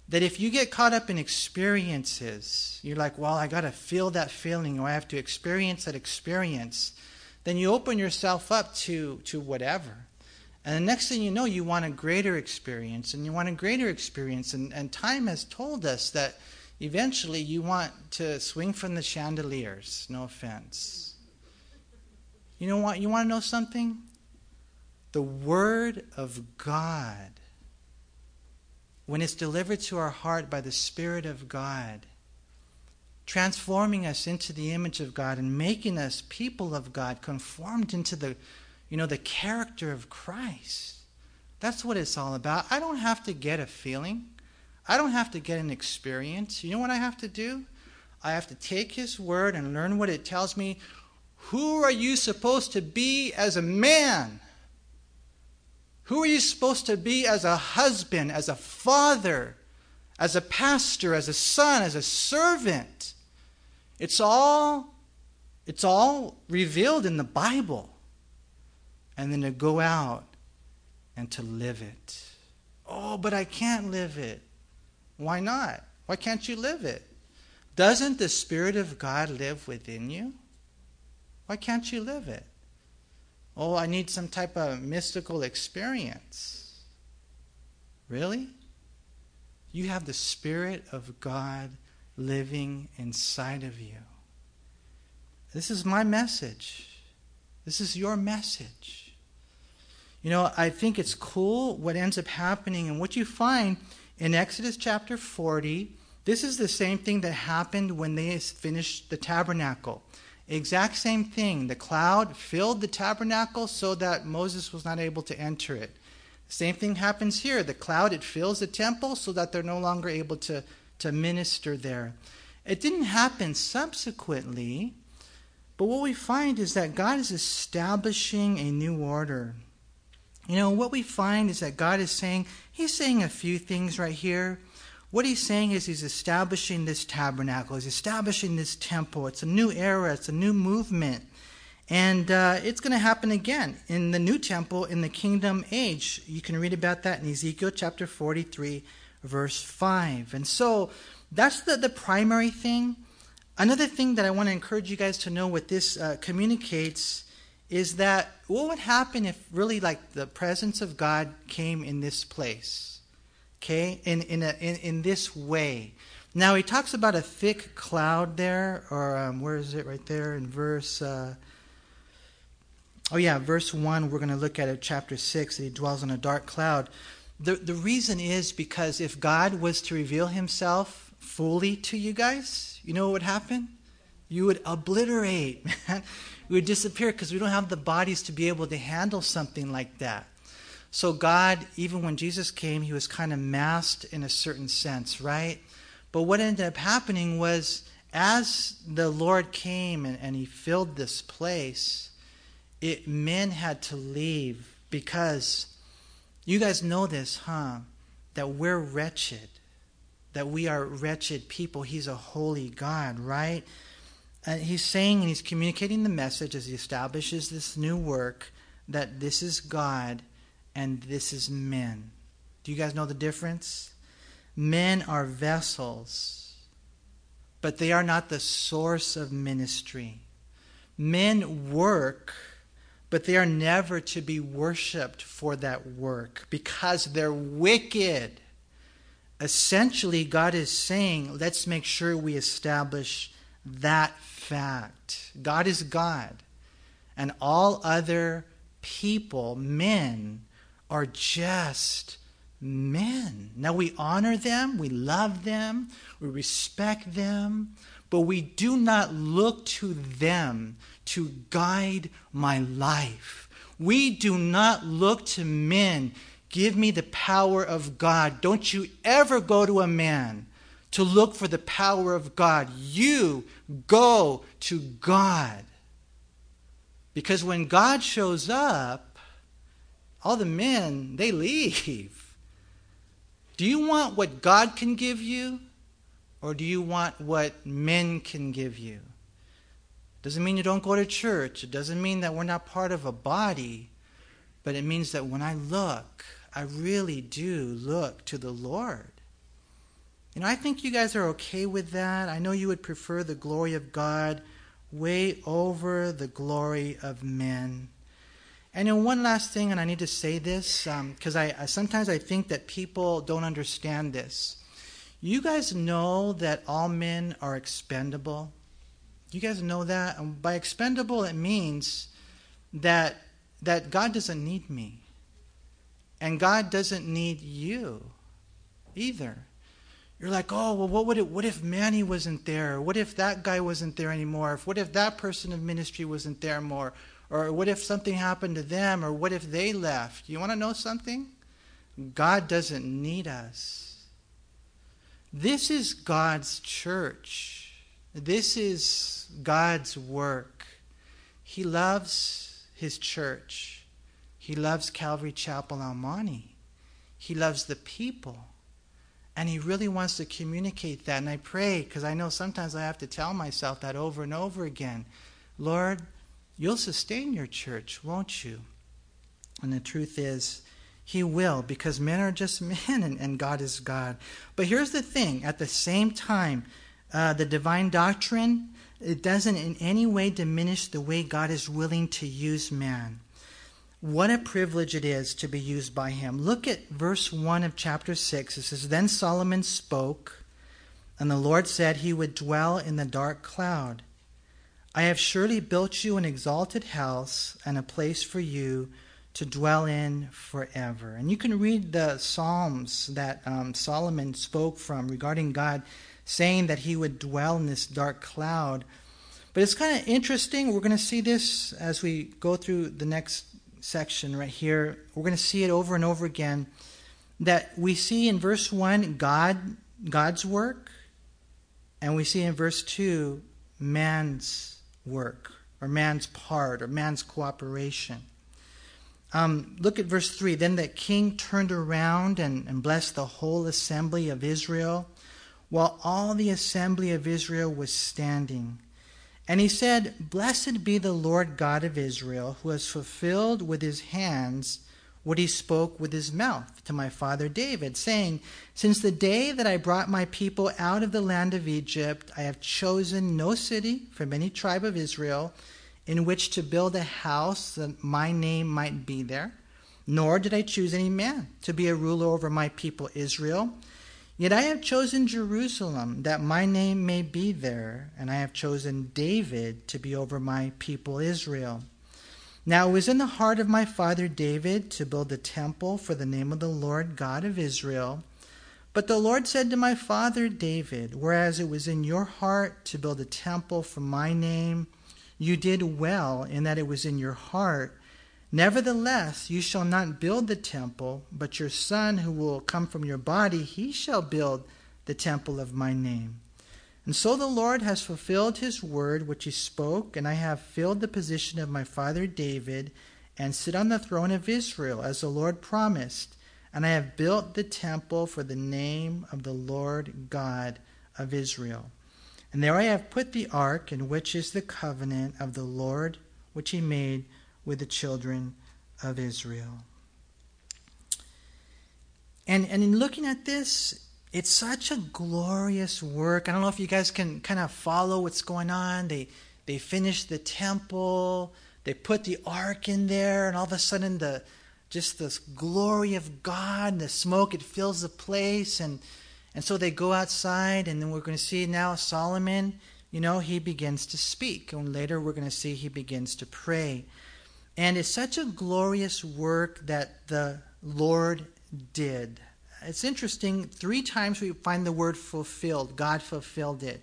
That if you get caught up in experiences, you're like, well, I got to feel that feeling, or I have to experience that experience, then you open yourself up to, to whatever. And the next thing you know, you want a greater experience, and you want a greater experience. And, and time has told us that eventually you want to swing from the chandeliers, no offense. You know what? You want to know something? The Word of God, when it's delivered to our heart by the Spirit of God, transforming us into the image of God and making us people of God, conformed into the, you know, the character of Christ. That's what it's all about. I don't have to get a feeling. I don't have to get an experience. You know what I have to do? I have to take His Word and learn what it tells me who are you supposed to be as a man? Who are you supposed to be as a husband, as a father, as a pastor, as a son, as a servant? It's all it's all revealed in the Bible. And then to go out and to live it. Oh, but I can't live it. Why not? Why can't you live it? Doesn't the Spirit of God live within you? Why can't you live it? Oh, I need some type of mystical experience. Really? You have the Spirit of God living inside of you. This is my message. This is your message. You know, I think it's cool what ends up happening and what you find in Exodus chapter 40. This is the same thing that happened when they finished the tabernacle. Exact same thing. The cloud filled the tabernacle so that Moses was not able to enter it. Same thing happens here. The cloud, it fills the temple so that they're no longer able to, to minister there. It didn't happen subsequently, But what we find is that God is establishing a new order. You know, what we find is that God is saying, He's saying a few things right here. What He's saying is He's establishing this tabernacle, He's establishing this temple. It's a new era, it's a new movement. And uh, it's going to happen again in the new temple in the kingdom age. You can read about that in Ezekiel chapter 43, verse 5. And so that's the, the primary thing. Another thing that I want to encourage you guys to know what this uh, communicates is that what would happen if really like the presence of God came in this place? Okay? In, in, a, in, in this way. Now, he talks about a thick cloud there, or um, where is it right there in verse. Uh, Oh, yeah, verse 1, we're going to look at it, chapter 6, that he dwells on a dark cloud. The, the reason is because if God was to reveal himself fully to you guys, you know what would happen? You would obliterate, man. You would disappear because we don't have the bodies to be able to handle something like that. So, God, even when Jesus came, he was kind of masked in a certain sense, right? But what ended up happening was as the Lord came and, and he filled this place, it, men had to leave because you guys know this, huh? That we're wretched, that we are wretched people. He's a holy God, right? And he's saying and he's communicating the message as he establishes this new work that this is God and this is men. Do you guys know the difference? Men are vessels, but they are not the source of ministry. Men work but they are never to be worshiped for that work because they're wicked. Essentially, God is saying, let's make sure we establish that fact. God is God, and all other people, men, are just men. Now we honor them, we love them, we respect them, but we do not look to them to guide my life. We do not look to men. Give me the power of God. Don't you ever go to a man to look for the power of God. You go to God. Because when God shows up, all the men, they leave. Do you want what God can give you? Or do you want what men can give you? Doesn't mean you don't go to church. It doesn't mean that we're not part of a body. But it means that when I look, I really do look to the Lord. You know, I think you guys are okay with that. I know you would prefer the glory of God way over the glory of men. And then one last thing, and I need to say this because um, I, I sometimes I think that people don't understand this. You guys know that all men are expendable. You guys know that? And by expendable, it means that, that God doesn't need me. And God doesn't need you either. You're like, oh, well, what would it, what if Manny wasn't there? What if that guy wasn't there anymore? What if that person of ministry wasn't there more? Or what if something happened to them? Or what if they left? You want to know something? God doesn't need us. This is God's church. This is God's work. He loves His church. He loves Calvary Chapel El Monte. He loves the people. And He really wants to communicate that. And I pray, because I know sometimes I have to tell myself that over and over again Lord, you'll sustain your church, won't you? And the truth is, He will, because men are just men and, and God is God. But here's the thing at the same time, uh, the divine doctrine, it doesn't in any way diminish the way God is willing to use man. What a privilege it is to be used by him. Look at verse 1 of chapter 6. It says, Then Solomon spoke, and the Lord said he would dwell in the dark cloud. I have surely built you an exalted house and a place for you to dwell in forever. And you can read the Psalms that um, Solomon spoke from regarding God saying that he would dwell in this dark cloud. But it's kind of interesting. We're going to see this as we go through the next section right here. We're going to see it over and over again. That we see in verse 1 God God's work, and we see in verse 2 man's work, or man's part or man's cooperation. Um, look at verse 3. Then the king turned around and, and blessed the whole assembly of Israel, while all the assembly of Israel was standing. And he said, Blessed be the Lord God of Israel, who has fulfilled with his hands what he spoke with his mouth to my father David, saying, Since the day that I brought my people out of the land of Egypt, I have chosen no city from any tribe of Israel in which to build a house that my name might be there, nor did I choose any man to be a ruler over my people Israel. Yet I have chosen Jerusalem that my name may be there, and I have chosen David to be over my people Israel. Now it was in the heart of my father David to build a temple for the name of the Lord God of Israel. But the Lord said to my father David, Whereas it was in your heart to build a temple for my name, you did well in that it was in your heart. Nevertheless, you shall not build the temple, but your son who will come from your body, he shall build the temple of my name. And so the Lord has fulfilled his word which he spoke, and I have filled the position of my father David and sit on the throne of Israel, as the Lord promised. And I have built the temple for the name of the Lord God of Israel. And there I have put the ark, in which is the covenant of the Lord, which he made with the children of Israel. And, and in looking at this, it's such a glorious work. I don't know if you guys can kind of follow what's going on. They they finish the temple, they put the ark in there, and all of a sudden the just this glory of God, the smoke, it fills the place, and and so they go outside, and then we're going to see now Solomon, you know, he begins to speak, and later we're going to see he begins to pray. And it's such a glorious work that the Lord did. It's interesting, three times we find the word fulfilled. God fulfilled it.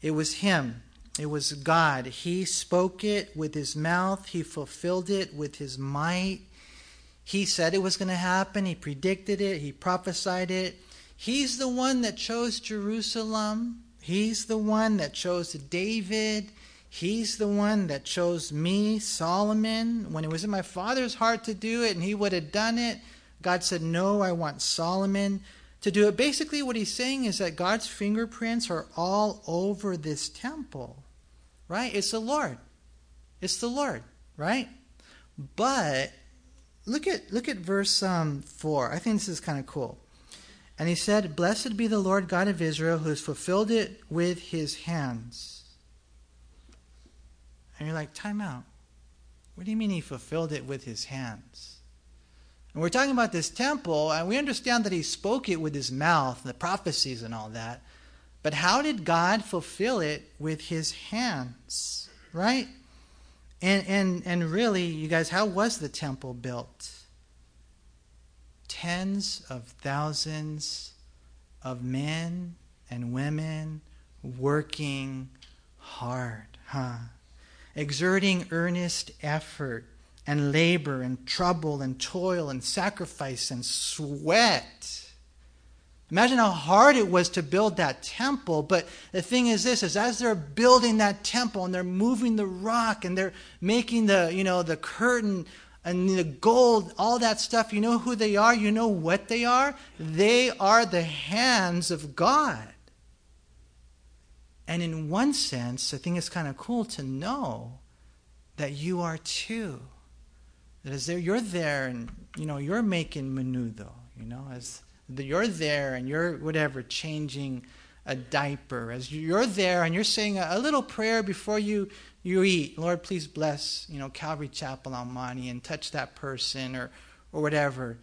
It was Him, it was God. He spoke it with His mouth, He fulfilled it with His might. He said it was going to happen, He predicted it, He prophesied it. He's the one that chose Jerusalem, He's the one that chose David. He's the one that chose me, Solomon, when it was in my father's heart to do it, and he would have done it. God said, No, I want Solomon to do it. Basically, what he's saying is that God's fingerprints are all over this temple, right? It's the Lord. It's the Lord, right? But look at look at verse um, four. I think this is kind of cool. And he said, "Blessed be the Lord God of Israel, who has fulfilled it with His hands." And you're like, "Time out. What do you mean He fulfilled it with His hands?" And we're talking about this temple, and we understand that he spoke it with his mouth, the prophecies and all that. But how did God fulfill it with his hands? Right? And and and really, you guys, how was the temple built? Tens of thousands of men and women working hard, huh? Exerting earnest effort and labor and trouble and toil and sacrifice and sweat. Imagine how hard it was to build that temple. But the thing is this is as they're building that temple and they're moving the rock and they're making the, you know, the curtain and the gold, all that stuff, you know who they are? You know what they are? They are the hands of God. And in one sense, I think it's kind of cool to know that you are too. That is there, you're there and, you know, you're making menudo, you know, as you're there and you're, whatever, changing a diaper, as you're there and you're saying a, a little prayer before you, you eat. Lord, please bless, you know, Calvary Chapel El Monte and touch that person or, or whatever.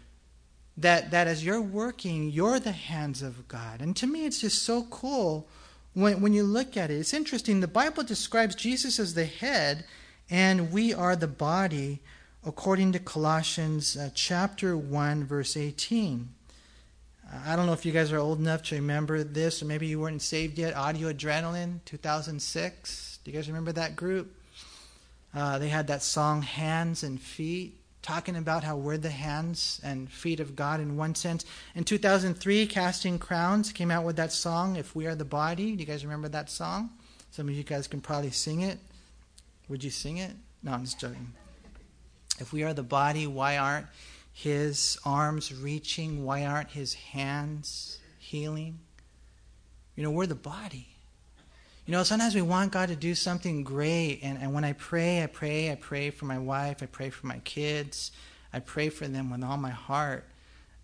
That, that as you're working, you're the hands of God. And to me, it's just so cool when, when you look at it. It's interesting. The Bible describes Jesus as the head, and we are the body according to Colossians uh, chapter 1, verse 18. I don't know if you guys are old enough to remember this, or maybe you weren't saved yet. Audio Adrenaline, 2006. Do you guys remember that group? Uh, they had that song, Hands and Feet, talking about how we're the hands and feet of God in one sense. In 2003, Casting Crowns came out with that song, If We Are the Body. Do you guys remember that song? Some of you guys can probably sing it. Would you sing it? No, I'm just joking. If we are the body, why aren't his arms reaching? Why aren't his hands healing? You know, we're the body. You know, sometimes we want God to do something great. And, and when I pray, I pray, I pray for my wife, I pray for my kids, I pray for them with all my heart.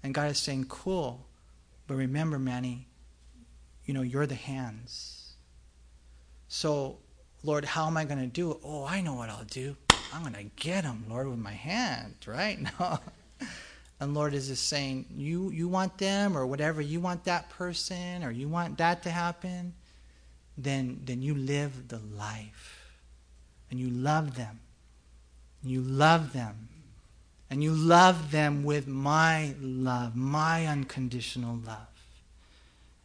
And God is saying, cool. But remember, Manny, you know, you're the hands. So, Lord, how am I going to do it? Oh, I know what I'll do. I'm going to get them, Lord, with my hand, right? No. And Lord is just saying, you, you want them or whatever, you want that person or you want that to happen, then, then you live the life. And you love them. You love them. And you love them with my love, my unconditional love.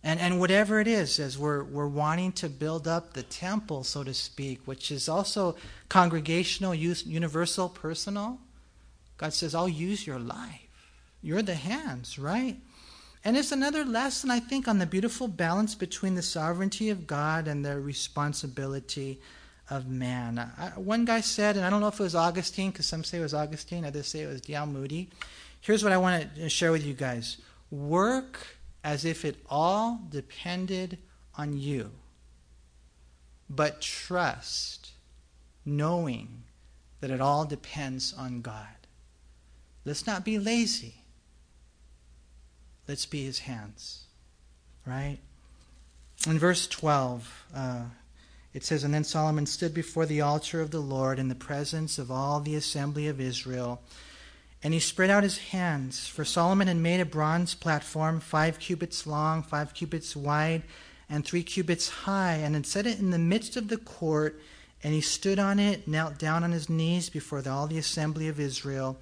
And, and whatever it is, as we're, we're wanting to build up the temple, so to speak, which is also congregational, universal, personal, God says, I'll use your life. You're the hands, right? And it's another lesson, I think, on the beautiful balance between the sovereignty of God and the responsibility of man. I, one guy said, and I don't know if it was Augustine, because some say it was Augustine, others say it was D.L. Moody. Here's what I want to share with you guys work as if it all depended on you, but trust, knowing that it all depends on God. Let's not be lazy. Let's be his hands. Right? In verse 12, uh, it says, And then Solomon stood before the altar of the Lord in the presence of all the assembly of Israel. And he spread out his hands, for Solomon had made a bronze platform, five cubits long, five cubits wide, and three cubits high, and had set it in the midst of the court. And he stood on it, knelt down on his knees before all the assembly of Israel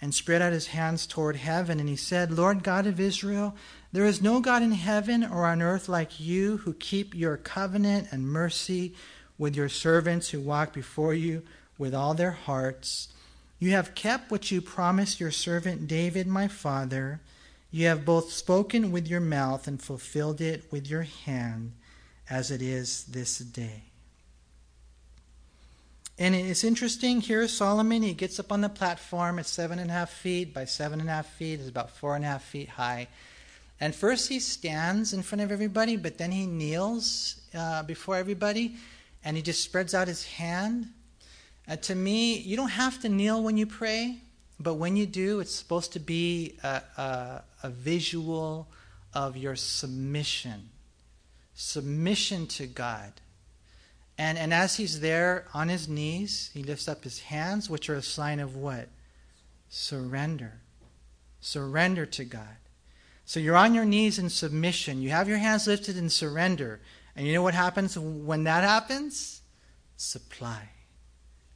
and spread out his hands toward heaven. And he said, Lord God of Israel, there is no God in heaven or on earth like you who keep your covenant and mercy with your servants who walk before you with all their hearts. You have kept what you promised your servant David, my father. You have both spoken with your mouth and fulfilled it with your hand, as it is this day. And it's interesting here, Solomon, he gets up on the platform. It's seven and a half feet by seven and a half feet. It's about four and a half feet high. And first he stands in front of everybody, but then he kneels uh, before everybody and he just spreads out his hand. Uh, to me, you don't have to kneel when you pray, but when you do, it's supposed to be a, a, a visual of your submission. Submission to God. And, and as he's there on his knees, he lifts up his hands, which are a sign of what? Surrender. Surrender to God. So you're on your knees in submission. You have your hands lifted in surrender. And you know what happens when that happens? Supply.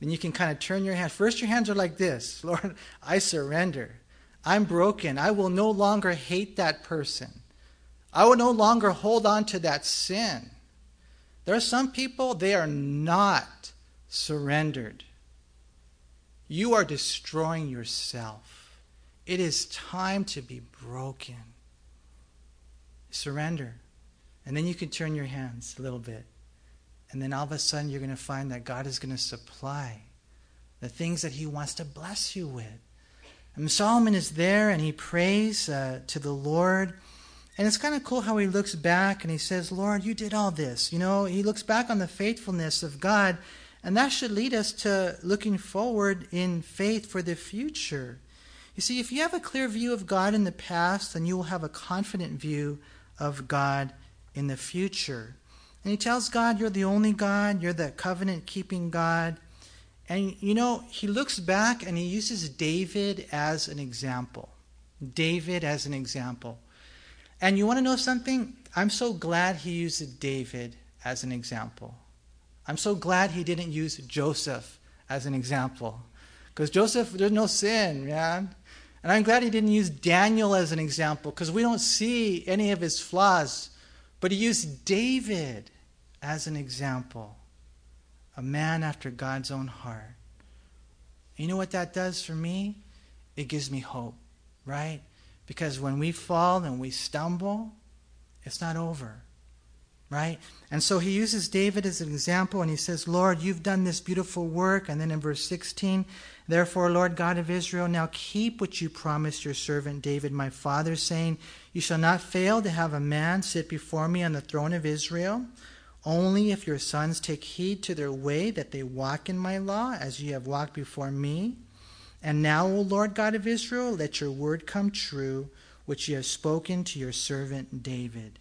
Then you can kind of turn your hand. First, your hands are like this Lord, I surrender. I'm broken. I will no longer hate that person. I will no longer hold on to that sin. There are some people, they are not surrendered. You are destroying yourself. It is time to be broken. Surrender. And then you can turn your hands a little bit. And then all of a sudden, you're going to find that God is going to supply the things that He wants to bless you with. And Solomon is there and he prays uh, to the Lord. And it's kind of cool how he looks back and he says, Lord, you did all this. You know, he looks back on the faithfulness of God, and that should lead us to looking forward in faith for the future. You see, if you have a clear view of God in the past, then you will have a confident view of God in the future. And he tells God, You're the only God, you're the covenant keeping God. And you know, he looks back and he uses David as an example. David as an example. And you want to know something? I'm so glad he used David as an example. I'm so glad he didn't use Joseph as an example. Because Joseph, there's no sin, man. And I'm glad he didn't use Daniel as an example because we don't see any of his flaws. But he used David as an example a man after God's own heart. You know what that does for me? It gives me hope, right? Because when we fall and we stumble, it's not over. right? And so he uses David as an example and he says, Lord, you've done this beautiful work. And then in verse 16, therefore, Lord God of Israel, now keep what you promised your servant David, my father, saying, You shall not fail to have a man sit before me on the throne of Israel. Only if your sons take heed to their way that they walk in my law, as ye have walked before me. And now, O Lord God of Israel, let your word come true, which you have spoken to your servant David.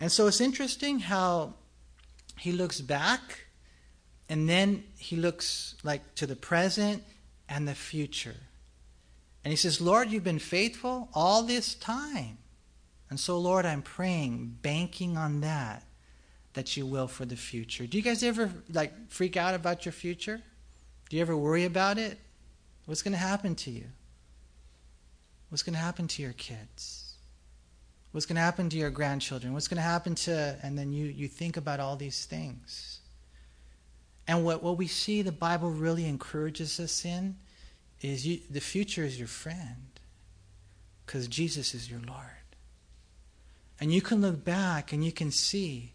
And so it's interesting how he looks back and then he looks like to the present and the future. And he says, Lord, you've been faithful all this time. And so, Lord, I'm praying, banking on that, that you will for the future. Do you guys ever like freak out about your future? Do you ever worry about it? What's going to happen to you? What's going to happen to your kids? What's going to happen to your grandchildren? What's going to happen to, and then you, you think about all these things. And what, what we see the Bible really encourages us in is you, the future is your friend because Jesus is your Lord. And you can look back and you can see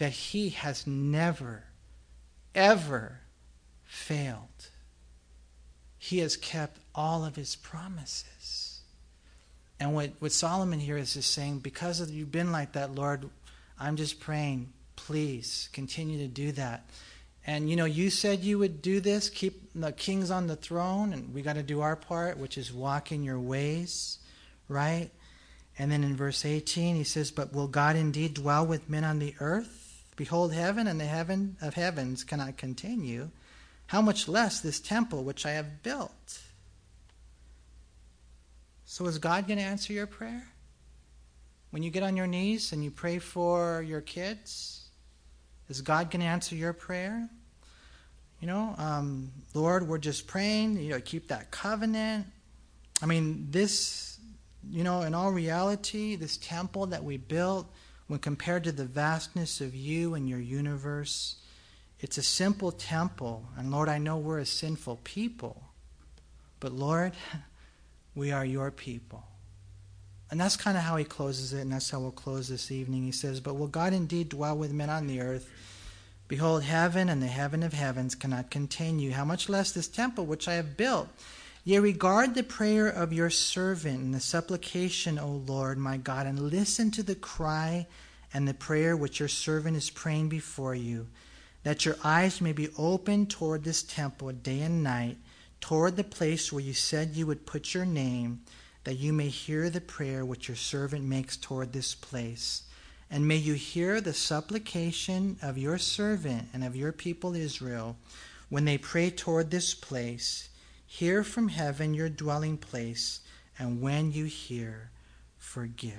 that He has never, ever failed. He has kept all of His promises. And what, what Solomon here is just saying, because of you've been like that, Lord, I'm just praying, please continue to do that. And you know, you said you would do this, keep the kings on the throne, and we got to do our part, which is walk in your ways, right? And then in verse 18, he says, But will God indeed dwell with men on the earth? Behold, heaven and the heaven of heavens cannot contain you. How much less this temple which I have built? So, is God going to answer your prayer? When you get on your knees and you pray for your kids, is God going to answer your prayer? You know, um, Lord, we're just praying, you know, keep that covenant. I mean, this, you know, in all reality, this temple that we built, when compared to the vastness of you and your universe, it's a simple temple. And Lord, I know we're a sinful people. But Lord, We are your people. And that's kind of how he closes it, and that's how we'll close this evening. He says, But will God indeed dwell with men on the earth? Behold, heaven and the heaven of heavens cannot contain you. How much less this temple which I have built? Yea, regard the prayer of your servant and the supplication, O Lord my God, and listen to the cry and the prayer which your servant is praying before you, that your eyes may be opened toward this temple day and night toward the place where you said you would put your name, that you may hear the prayer which your servant makes toward this place. And may you hear the supplication of your servant and of your people Israel when they pray toward this place. Hear from heaven your dwelling place, and when you hear, forgive.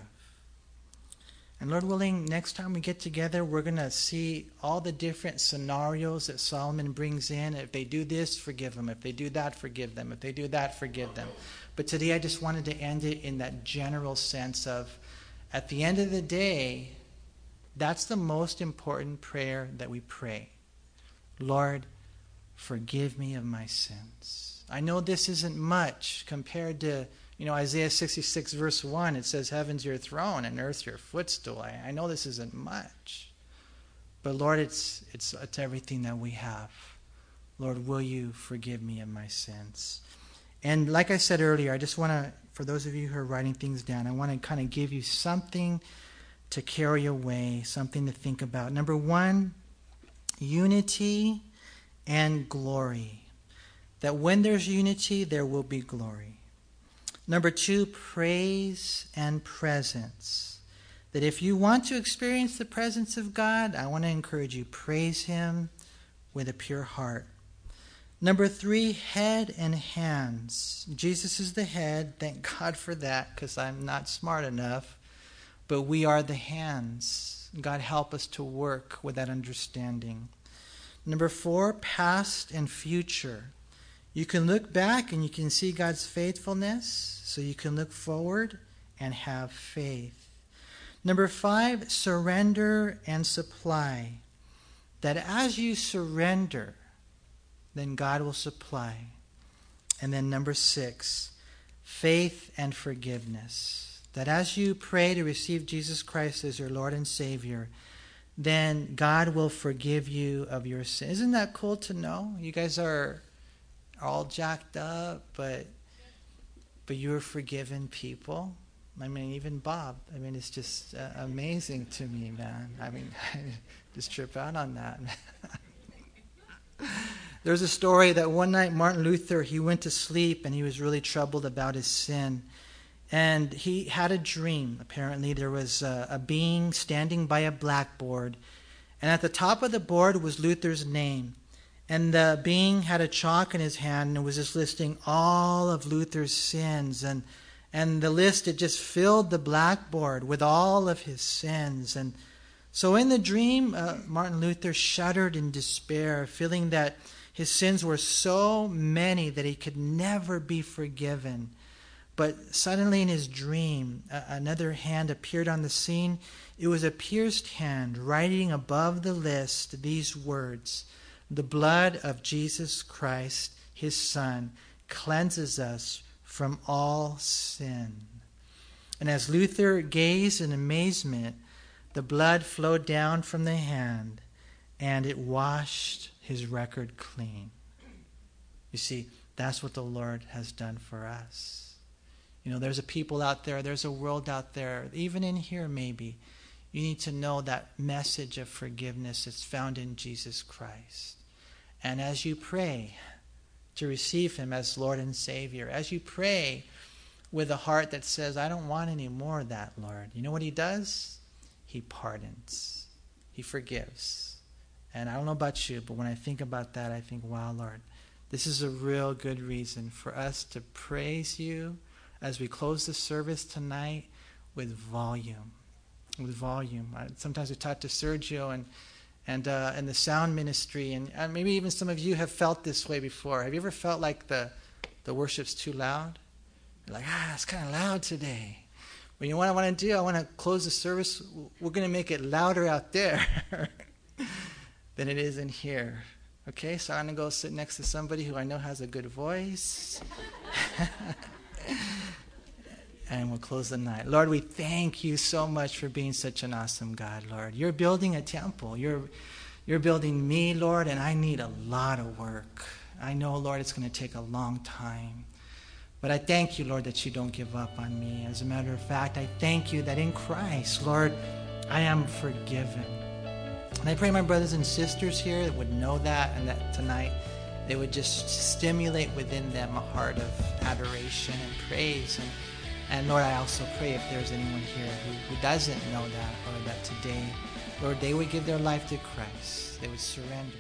And Lord willing, next time we get together, we're going to see all the different scenarios that Solomon brings in. If they do this, forgive them. If they do that, forgive them. If they do that, forgive them. But today I just wanted to end it in that general sense of at the end of the day, that's the most important prayer that we pray. Lord, forgive me of my sins. I know this isn't much compared to you know, Isaiah 66, verse 1, it says, Heaven's your throne and earth's your footstool. I, I know this isn't much, but Lord, it's, it's, it's everything that we have. Lord, will you forgive me of my sins? And like I said earlier, I just want to, for those of you who are writing things down, I want to kind of give you something to carry away, something to think about. Number one, unity and glory. That when there's unity, there will be glory. Number two, praise and presence. That if you want to experience the presence of God, I want to encourage you, praise Him with a pure heart. Number three, head and hands. Jesus is the head. Thank God for that because I'm not smart enough. But we are the hands. God help us to work with that understanding. Number four, past and future. You can look back and you can see God's faithfulness, so you can look forward and have faith. Number five, surrender and supply. That as you surrender, then God will supply. And then number six, faith and forgiveness. That as you pray to receive Jesus Christ as your Lord and Savior, then God will forgive you of your sin. Isn't that cool to know? You guys are all jacked up, but but you're forgiven people. I mean, even Bob. I mean, it's just uh, amazing to me, man. I mean, I just trip out on that. There's a story that one night Martin Luther he went to sleep and he was really troubled about his sin, and he had a dream. Apparently, there was a, a being standing by a blackboard, and at the top of the board was Luther's name. And the being had a chalk in his hand and was just listing all of Luther's sins. And, and the list, it just filled the blackboard with all of his sins. And so in the dream, uh, Martin Luther shuddered in despair, feeling that his sins were so many that he could never be forgiven. But suddenly in his dream, another hand appeared on the scene. It was a pierced hand writing above the list these words the blood of Jesus Christ, his Son, cleanses us from all sin. And as Luther gazed in amazement, the blood flowed down from the hand and it washed his record clean. You see, that's what the Lord has done for us. You know, there's a people out there, there's a world out there, even in here maybe. You need to know that message of forgiveness that's found in Jesus Christ. And as you pray to receive Him as Lord and Savior, as you pray with a heart that says, I don't want any more of that, Lord, you know what He does? He pardons, He forgives. And I don't know about you, but when I think about that, I think, wow, Lord, this is a real good reason for us to praise you as we close the service tonight with volume. With volume. Sometimes we talk to Sergio and and uh, and the sound ministry, and, and maybe even some of you have felt this way before. Have you ever felt like the the worship's too loud? You're like, ah, it's kind of loud today. But you know what I want to do? I want to close the service. We're going to make it louder out there than it is in here. Okay, so I'm going to go sit next to somebody who I know has a good voice. and we'll close the night. Lord, we thank you so much for being such an awesome God, Lord. You're building a temple. You're, you're building me, Lord, and I need a lot of work. I know, Lord, it's going to take a long time. But I thank you, Lord, that you don't give up on me. As a matter of fact, I thank you that in Christ, Lord, I am forgiven. And I pray my brothers and sisters here would know that and that tonight they would just stimulate within them a heart of adoration and praise and and Lord, I also pray if there's anyone here who, who doesn't know that or that today, Lord, they would give their life to Christ. They would surrender.